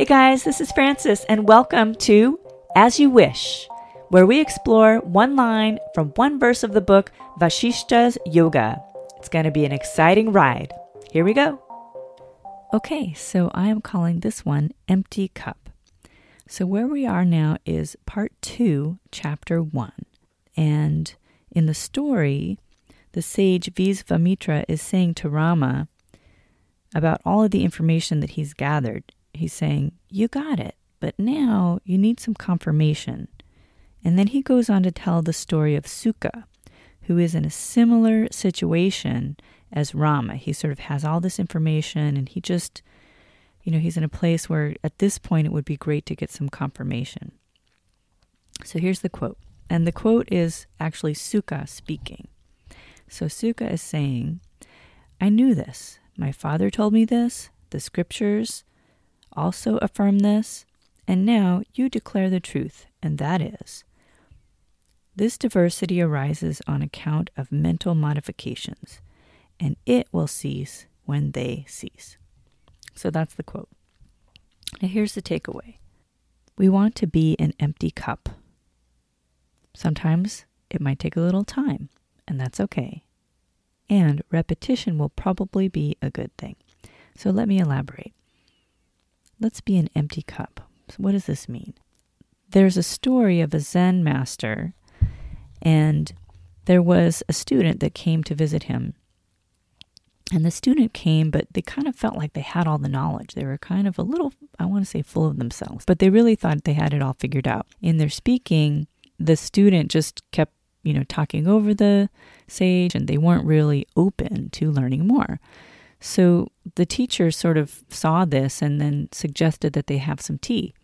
Hey guys, this is Francis, and welcome to As You Wish, where we explore one line from one verse of the book Vashishta's Yoga. It's going to be an exciting ride. Here we go. Okay, so I am calling this one Empty Cup. So, where we are now is part two, chapter one. And in the story, the sage Visvamitra is saying to Rama about all of the information that he's gathered he's saying, You got it, but now you need some confirmation. And then he goes on to tell the story of Sukha, who is in a similar situation as Rama. He sort of has all this information and he just, you know, he's in a place where at this point it would be great to get some confirmation. So here's the quote. And the quote is actually Sukha speaking. So Sukha is saying, I knew this. My father told me this. The scriptures, also affirm this, and now you declare the truth, and that is this diversity arises on account of mental modifications, and it will cease when they cease. So that's the quote. Now here's the takeaway we want to be an empty cup. Sometimes it might take a little time, and that's okay. And repetition will probably be a good thing. So let me elaborate. Let's be an empty cup. So what does this mean? There's a story of a Zen master, and there was a student that came to visit him. And the student came, but they kind of felt like they had all the knowledge. They were kind of a little, I want to say, full of themselves, but they really thought they had it all figured out. In their speaking, the student just kept, you know, talking over the sage, and they weren't really open to learning more. So the teacher sort of saw this and then suggested that they have some tea.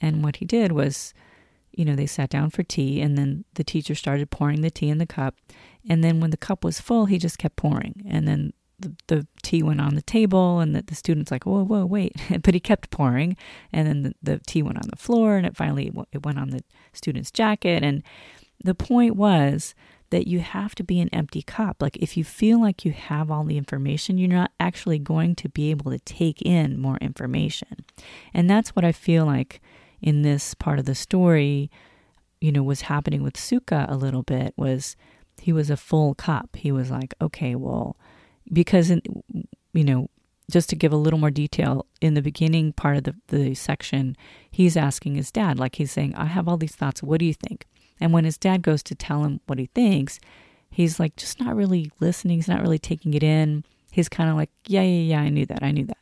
And what he did was, you know, they sat down for tea, and then the teacher started pouring the tea in the cup. And then when the cup was full, he just kept pouring. And then the, the tea went on the table, and the, the student's like, whoa, whoa, wait. but he kept pouring. And then the, the tea went on the floor, and it finally it went on the student's jacket. And the point was that you have to be an empty cup. Like if you feel like you have all the information, you're not actually going to be able to take in more information. And that's what I feel like in this part of the story, you know, was happening with Suka a little bit was he was a full cup. He was like, okay, well, because in, you know, just to give a little more detail, in the beginning part of the, the section, he's asking his dad, like he's saying, I have all these thoughts. What do you think? And when his dad goes to tell him what he thinks, he's like just not really listening. He's not really taking it in. He's kind of like, yeah, yeah, yeah, I knew that. I knew that.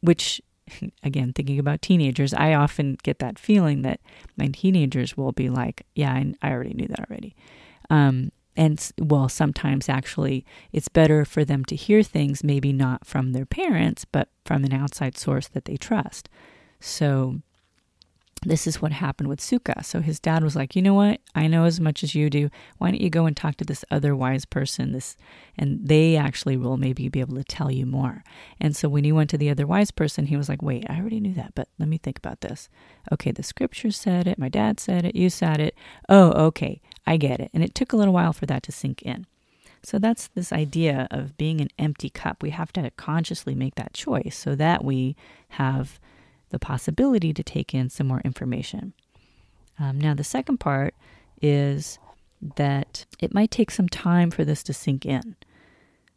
Which, again, thinking about teenagers, I often get that feeling that my teenagers will be like, yeah, I, I already knew that already. Um, and well, sometimes actually it's better for them to hear things, maybe not from their parents, but from an outside source that they trust. So this is what happened with Suka. So his dad was like, "You know what? I know as much as you do. Why don't you go and talk to this other wise person? This, and they actually will maybe be able to tell you more." And so when he went to the other wise person, he was like, "Wait, I already knew that, but let me think about this. Okay, the scripture said it. My dad said it. You said it. Oh, okay, I get it." And it took a little while for that to sink in. So that's this idea of being an empty cup. We have to consciously make that choice so that we have the possibility to take in some more information. Um, now, the second part is that it might take some time for this to sink in.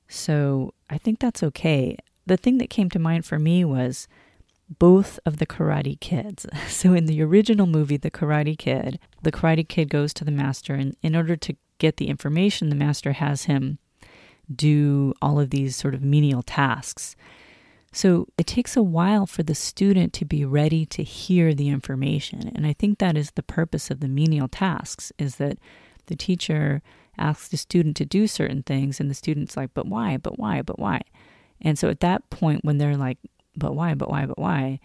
So I think that's okay. The thing that came to mind for me was both of the Karate Kids. So in the original movie, The Karate Kid, the Karate Kid goes to the master, and in order to get the information, the master has him do all of these sort of menial tasks. So it takes a while for the student to be ready to hear the information. And I think that is the purpose of the menial tasks is that the teacher asks the student to do certain things and the student's like, but why, but why, but why? And so at that point when they're like, but why, but why, but why,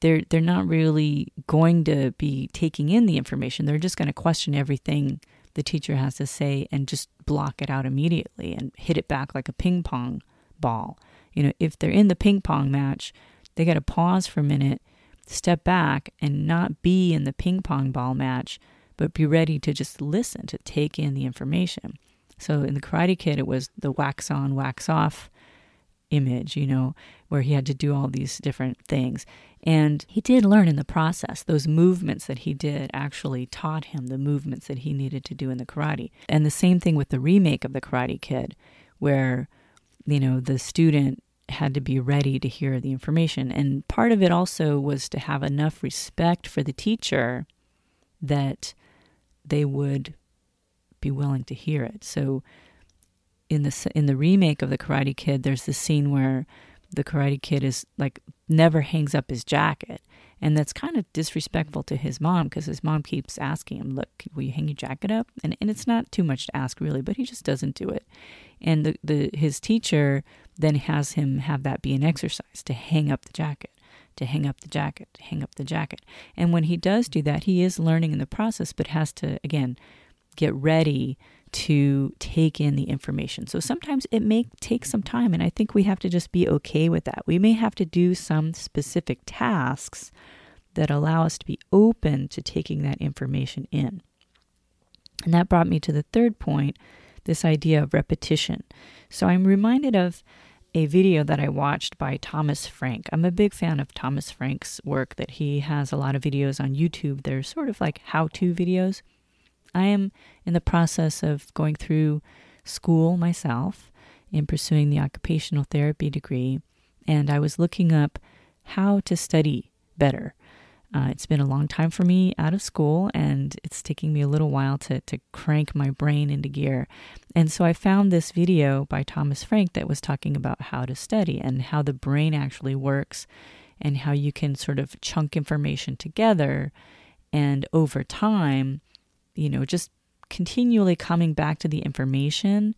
they're they're not really going to be taking in the information. They're just going to question everything the teacher has to say and just block it out immediately and hit it back like a ping pong ball you know, if they're in the ping pong match, they got to pause for a minute, step back, and not be in the ping pong ball match, but be ready to just listen, to take in the information. So in the Karate Kid, it was the wax on, wax off, image, you know, where he had to do all these different things. And he did learn in the process. Those movements that he did actually taught him the movements that he needed to do in the karate. And the same thing with the remake of The Karate Kid, where, you know, the student had to be ready to hear the information. And part of it also was to have enough respect for the teacher that they would be willing to hear it. So in the in the remake of the Karate Kid, there's this scene where the Karate Kid is like never hangs up his jacket, and that's kind of disrespectful to his mom because his mom keeps asking him, "Look, will you hang your jacket up?" And and it's not too much to ask really, but he just doesn't do it. And the, the his teacher then has him have that be an exercise to hang up the jacket to hang up the jacket, to hang up the jacket. And when he does do that, he is learning in the process, but has to, again, get ready to take in the information. So sometimes it may take some time, and I think we have to just be okay with that. We may have to do some specific tasks that allow us to be open to taking that information in. And that brought me to the third point this idea of repetition. So I'm reminded of a video that I watched by Thomas Frank. I'm a big fan of Thomas Frank's work that he has a lot of videos on YouTube. They're sort of like how-to videos. I am in the process of going through school myself in pursuing the occupational therapy degree, and I was looking up how to study better. Uh, it's been a long time for me out of school, and it's taking me a little while to, to crank my brain into gear. And so I found this video by Thomas Frank that was talking about how to study and how the brain actually works and how you can sort of chunk information together. And over time, you know, just continually coming back to the information,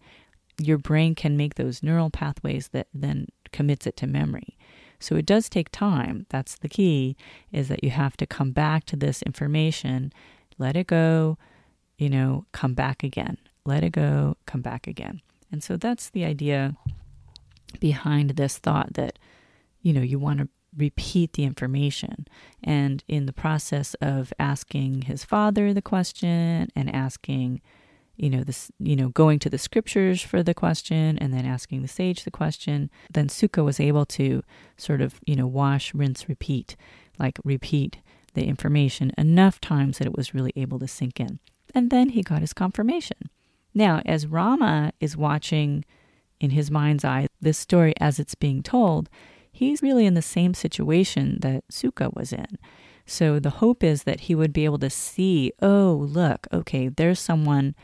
your brain can make those neural pathways that then commits it to memory. So it does take time. That's the key is that you have to come back to this information, let it go, you know, come back again. Let it go, come back again. And so that's the idea behind this thought that you know, you want to repeat the information. And in the process of asking his father the question and asking, you know, this, you know, going to the scriptures for the question and then asking the sage the question, then Sukha was able to sort of, you know, wash, rinse, repeat, like repeat the information enough times that it was really able to sink in. And then he got his confirmation. Now, as Rama is watching in his mind's eye this story as it's being told, he's really in the same situation that Sukha was in. So the hope is that he would be able to see, oh, look, okay, there's someone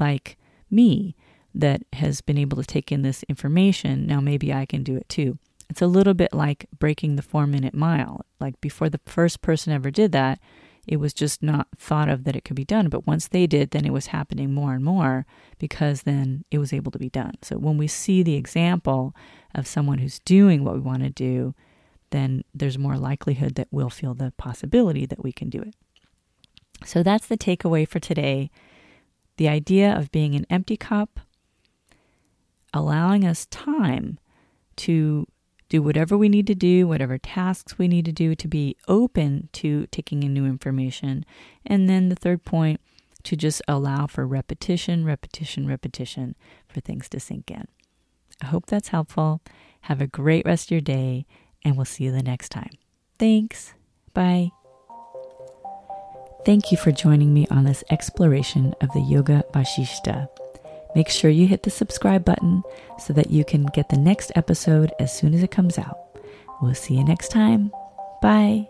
like me that has been able to take in this information. Now maybe I can do it too. It's a little bit like breaking the four minute mile. Like before the first person ever did that, it was just not thought of that it could be done. But once they did, then it was happening more and more because then it was able to be done. So when we see the example of someone who's doing what we want to do, then there's more likelihood that we'll feel the possibility that we can do it. So that's the takeaway for today. The idea of being an empty cup, allowing us time to do whatever we need to do, whatever tasks we need to do to be open to taking in new information. And then the third point, to just allow for repetition, repetition, repetition for things to sink in. I hope that's helpful. Have a great rest of your day, and we'll see you the next time. Thanks. Bye. Thank you for joining me on this exploration of the Yoga Vashishta. Make sure you hit the subscribe button so that you can get the next episode as soon as it comes out. We'll see you next time. Bye.